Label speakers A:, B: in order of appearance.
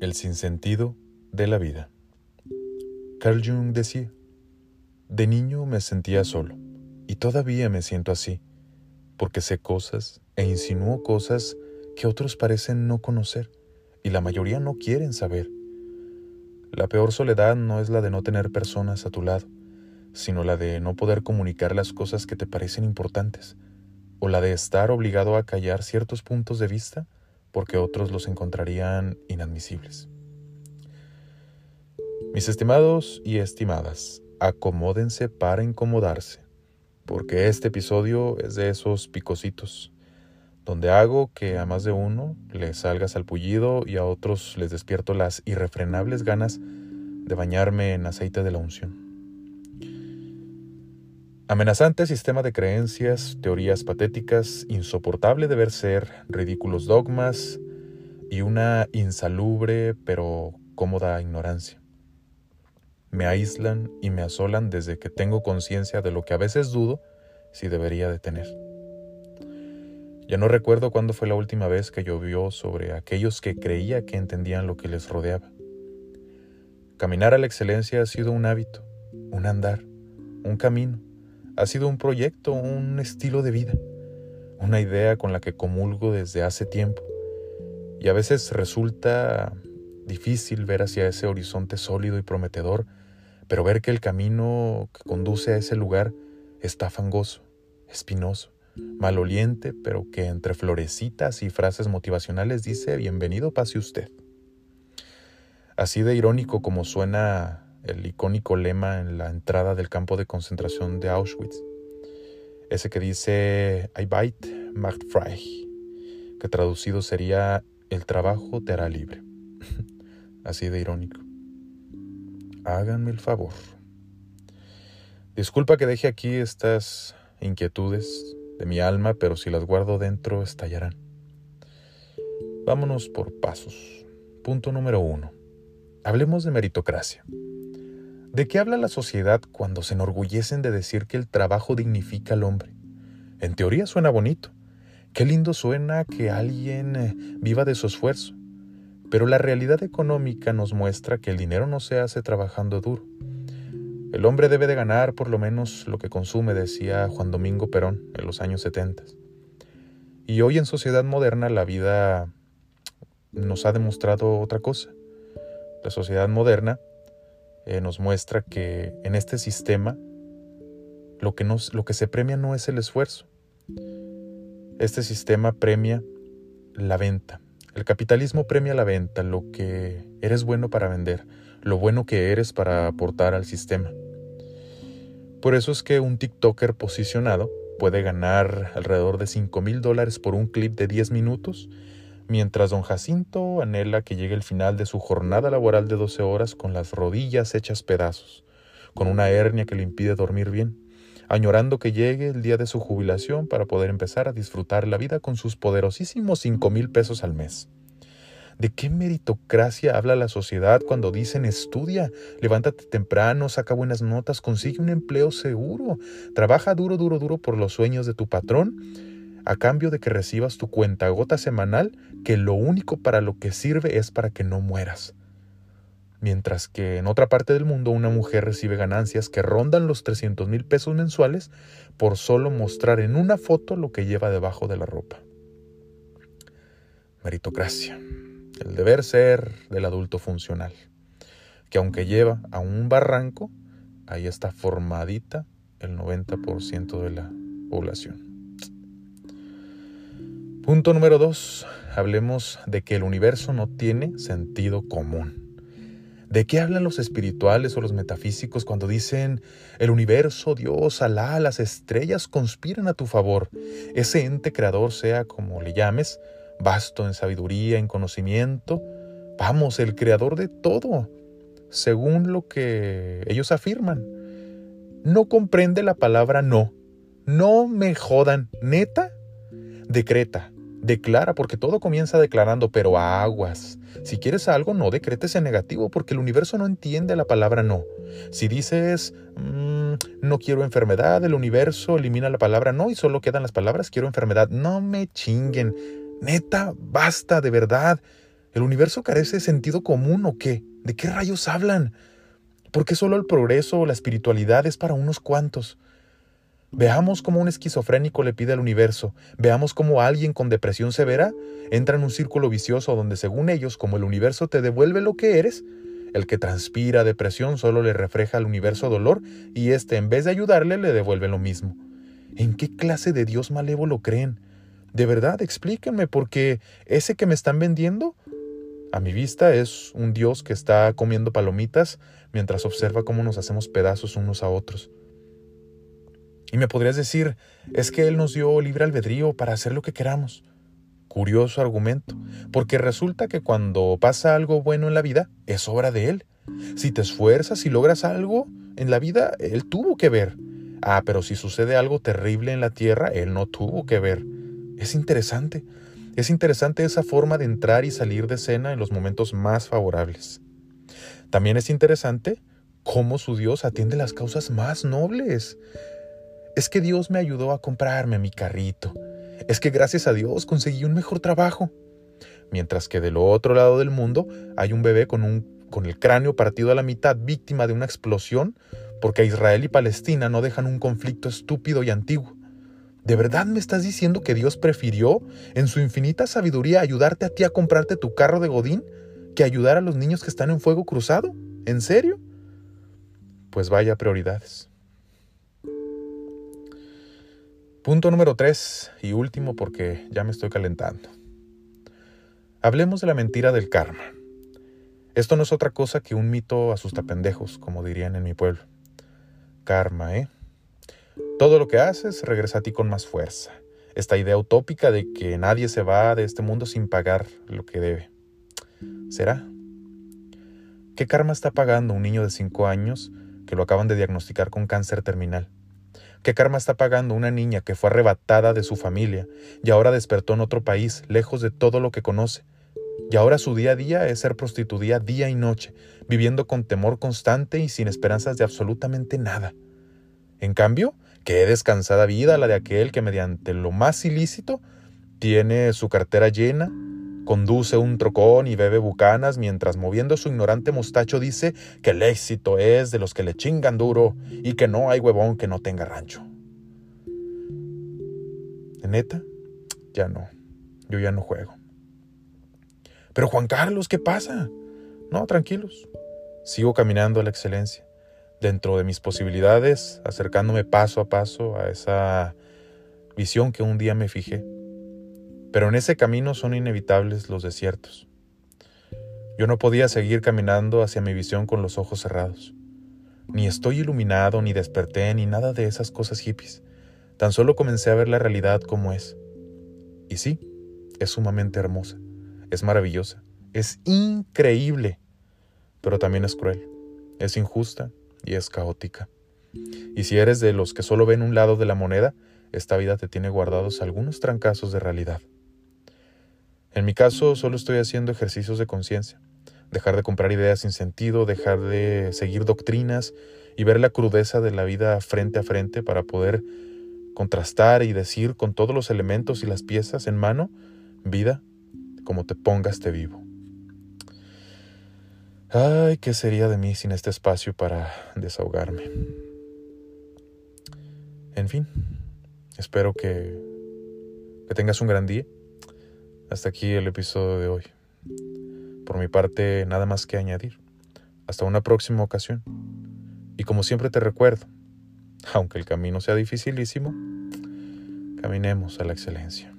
A: El sinsentido de la vida. Carl Jung decía, de niño me sentía solo, y todavía me siento así, porque sé cosas e insinúo cosas que otros parecen no conocer, y la mayoría no quieren saber. La peor soledad no es la de no tener personas a tu lado, sino la de no poder comunicar las cosas que te parecen importantes, o la de estar obligado a callar ciertos puntos de vista porque otros los encontrarían inadmisibles. Mis estimados y estimadas, acomódense para incomodarse, porque este episodio es de esos picositos, donde hago que a más de uno le salga salpullido y a otros les despierto las irrefrenables ganas de bañarme en aceite de la unción. Amenazante sistema de creencias, teorías patéticas, insoportable deber ser, ridículos dogmas y una insalubre pero cómoda ignorancia. Me aíslan y me asolan desde que tengo conciencia de lo que a veces dudo si debería de tener. Ya no recuerdo cuándo fue la última vez que llovió sobre aquellos que creía que entendían lo que les rodeaba. Caminar a la excelencia ha sido un hábito, un andar, un camino ha sido un proyecto, un estilo de vida, una idea con la que comulgo desde hace tiempo. Y a veces resulta difícil ver hacia ese horizonte sólido y prometedor, pero ver que el camino que conduce a ese lugar está fangoso, espinoso, maloliente, pero que entre florecitas y frases motivacionales dice bienvenido pase usted. Así de irónico como suena el icónico lema en la entrada del campo de concentración de Auschwitz. Ese que dice Arbeit macht frei, que traducido sería el trabajo te hará libre. Así de irónico. Háganme el favor. Disculpa que deje aquí estas inquietudes de mi alma, pero si las guardo dentro estallarán. Vámonos por pasos. Punto número uno. Hablemos de meritocracia. ¿De qué habla la sociedad cuando se enorgullecen de decir que el trabajo dignifica al hombre? En teoría suena bonito. Qué lindo suena que alguien eh, viva de su esfuerzo. Pero la realidad económica nos muestra que el dinero no se hace trabajando duro. El hombre debe de ganar por lo menos lo que consume, decía Juan Domingo Perón en los años 70. Y hoy en sociedad moderna la vida nos ha demostrado otra cosa. La sociedad moderna eh, nos muestra que en este sistema lo que, lo que se premia no es el esfuerzo. Este sistema premia la venta. El capitalismo premia la venta, lo que eres bueno para vender, lo bueno que eres para aportar al sistema. Por eso es que un TikToker posicionado puede ganar alrededor de 5 mil dólares por un clip de 10 minutos mientras don Jacinto anhela que llegue el final de su jornada laboral de 12 horas con las rodillas hechas pedazos, con una hernia que le impide dormir bien, añorando que llegue el día de su jubilación para poder empezar a disfrutar la vida con sus poderosísimos cinco mil pesos al mes. ¿De qué meritocracia habla la sociedad cuando dicen estudia, levántate temprano, saca buenas notas, consigue un empleo seguro, trabaja duro, duro, duro por los sueños de tu patrón a cambio de que recibas tu cuenta gota semanal, que lo único para lo que sirve es para que no mueras. Mientras que en otra parte del mundo una mujer recibe ganancias que rondan los 300 mil pesos mensuales por solo mostrar en una foto lo que lleva debajo de la ropa. Meritocracia, el deber ser del adulto funcional, que aunque lleva a un barranco, ahí está formadita el 90% de la población. Punto número dos. Hablemos de que el universo no tiene sentido común. ¿De qué hablan los espirituales o los metafísicos cuando dicen el universo, Dios, Alá, las estrellas conspiran a tu favor? Ese ente creador, sea como le llames, vasto en sabiduría, en conocimiento, vamos, el creador de todo, según lo que ellos afirman. No comprende la palabra no. No me jodan, neta. Decreta, Declara, porque todo comienza declarando, pero a aguas. Si quieres algo, no decretes en negativo, porque el universo no entiende la palabra no. Si dices, mm, no quiero enfermedad, el universo elimina la palabra no y solo quedan las palabras quiero enfermedad. No me chinguen. Neta, basta, de verdad. ¿El universo carece de sentido común o qué? ¿De qué rayos hablan? ¿Por qué solo el progreso o la espiritualidad es para unos cuantos? Veamos cómo un esquizofrénico le pide al universo, veamos cómo alguien con depresión severa entra en un círculo vicioso donde según ellos, como el universo te devuelve lo que eres, el que transpira depresión solo le refleja al universo dolor y éste en vez de ayudarle le devuelve lo mismo. ¿En qué clase de Dios malévolo creen? De verdad, explíquenme, porque ese que me están vendiendo, a mi vista, es un Dios que está comiendo palomitas mientras observa cómo nos hacemos pedazos unos a otros. Y me podrías decir, es que Él nos dio libre albedrío para hacer lo que queramos. Curioso argumento, porque resulta que cuando pasa algo bueno en la vida, es obra de Él. Si te esfuerzas y logras algo en la vida, Él tuvo que ver. Ah, pero si sucede algo terrible en la tierra, Él no tuvo que ver. Es interesante. Es interesante esa forma de entrar y salir de escena en los momentos más favorables. También es interesante cómo su Dios atiende las causas más nobles. Es que Dios me ayudó a comprarme mi carrito. Es que gracias a Dios conseguí un mejor trabajo. Mientras que del otro lado del mundo hay un bebé con, un, con el cráneo partido a la mitad, víctima de una explosión, porque Israel y Palestina no dejan un conflicto estúpido y antiguo. ¿De verdad me estás diciendo que Dios prefirió, en su infinita sabiduría, ayudarte a ti a comprarte tu carro de Godín que ayudar a los niños que están en fuego cruzado? ¿En serio? Pues vaya prioridades. Punto número 3 y último porque ya me estoy calentando. Hablemos de la mentira del karma. Esto no es otra cosa que un mito asustapendejos, como dirían en mi pueblo. Karma, ¿eh? Todo lo que haces regresa a ti con más fuerza. Esta idea utópica de que nadie se va de este mundo sin pagar lo que debe. ¿Será? ¿Qué karma está pagando un niño de 5 años que lo acaban de diagnosticar con cáncer terminal? ¿Qué karma está pagando una niña que fue arrebatada de su familia y ahora despertó en otro país, lejos de todo lo que conoce? Y ahora su día a día es ser prostituida día y noche, viviendo con temor constante y sin esperanzas de absolutamente nada. En cambio, qué descansada vida la de aquel que mediante lo más ilícito tiene su cartera llena, conduce un trocón y bebe bucanas mientras moviendo su ignorante mostacho dice que el éxito es de los que le chingan duro y que no hay huevón que no tenga rancho. ¿Neta? Ya no. Yo ya no juego. Pero Juan Carlos, ¿qué pasa? No, tranquilos. Sigo caminando a la excelencia dentro de mis posibilidades, acercándome paso a paso a esa visión que un día me fijé. Pero en ese camino son inevitables los desiertos. Yo no podía seguir caminando hacia mi visión con los ojos cerrados. Ni estoy iluminado, ni desperté, ni nada de esas cosas hippies. Tan solo comencé a ver la realidad como es. Y sí, es sumamente hermosa, es maravillosa, es increíble, pero también es cruel, es injusta y es caótica. Y si eres de los que solo ven un lado de la moneda, esta vida te tiene guardados algunos trancazos de realidad. En mi caso, solo estoy haciendo ejercicios de conciencia, dejar de comprar ideas sin sentido, dejar de seguir doctrinas y ver la crudeza de la vida frente a frente para poder contrastar y decir con todos los elementos y las piezas en mano, vida, como te pongas te vivo. Ay, ¿qué sería de mí sin este espacio para desahogarme? En fin, espero que, que tengas un gran día. Hasta aquí el episodio de hoy. Por mi parte, nada más que añadir. Hasta una próxima ocasión. Y como siempre te recuerdo, aunque el camino sea dificilísimo, caminemos a la excelencia.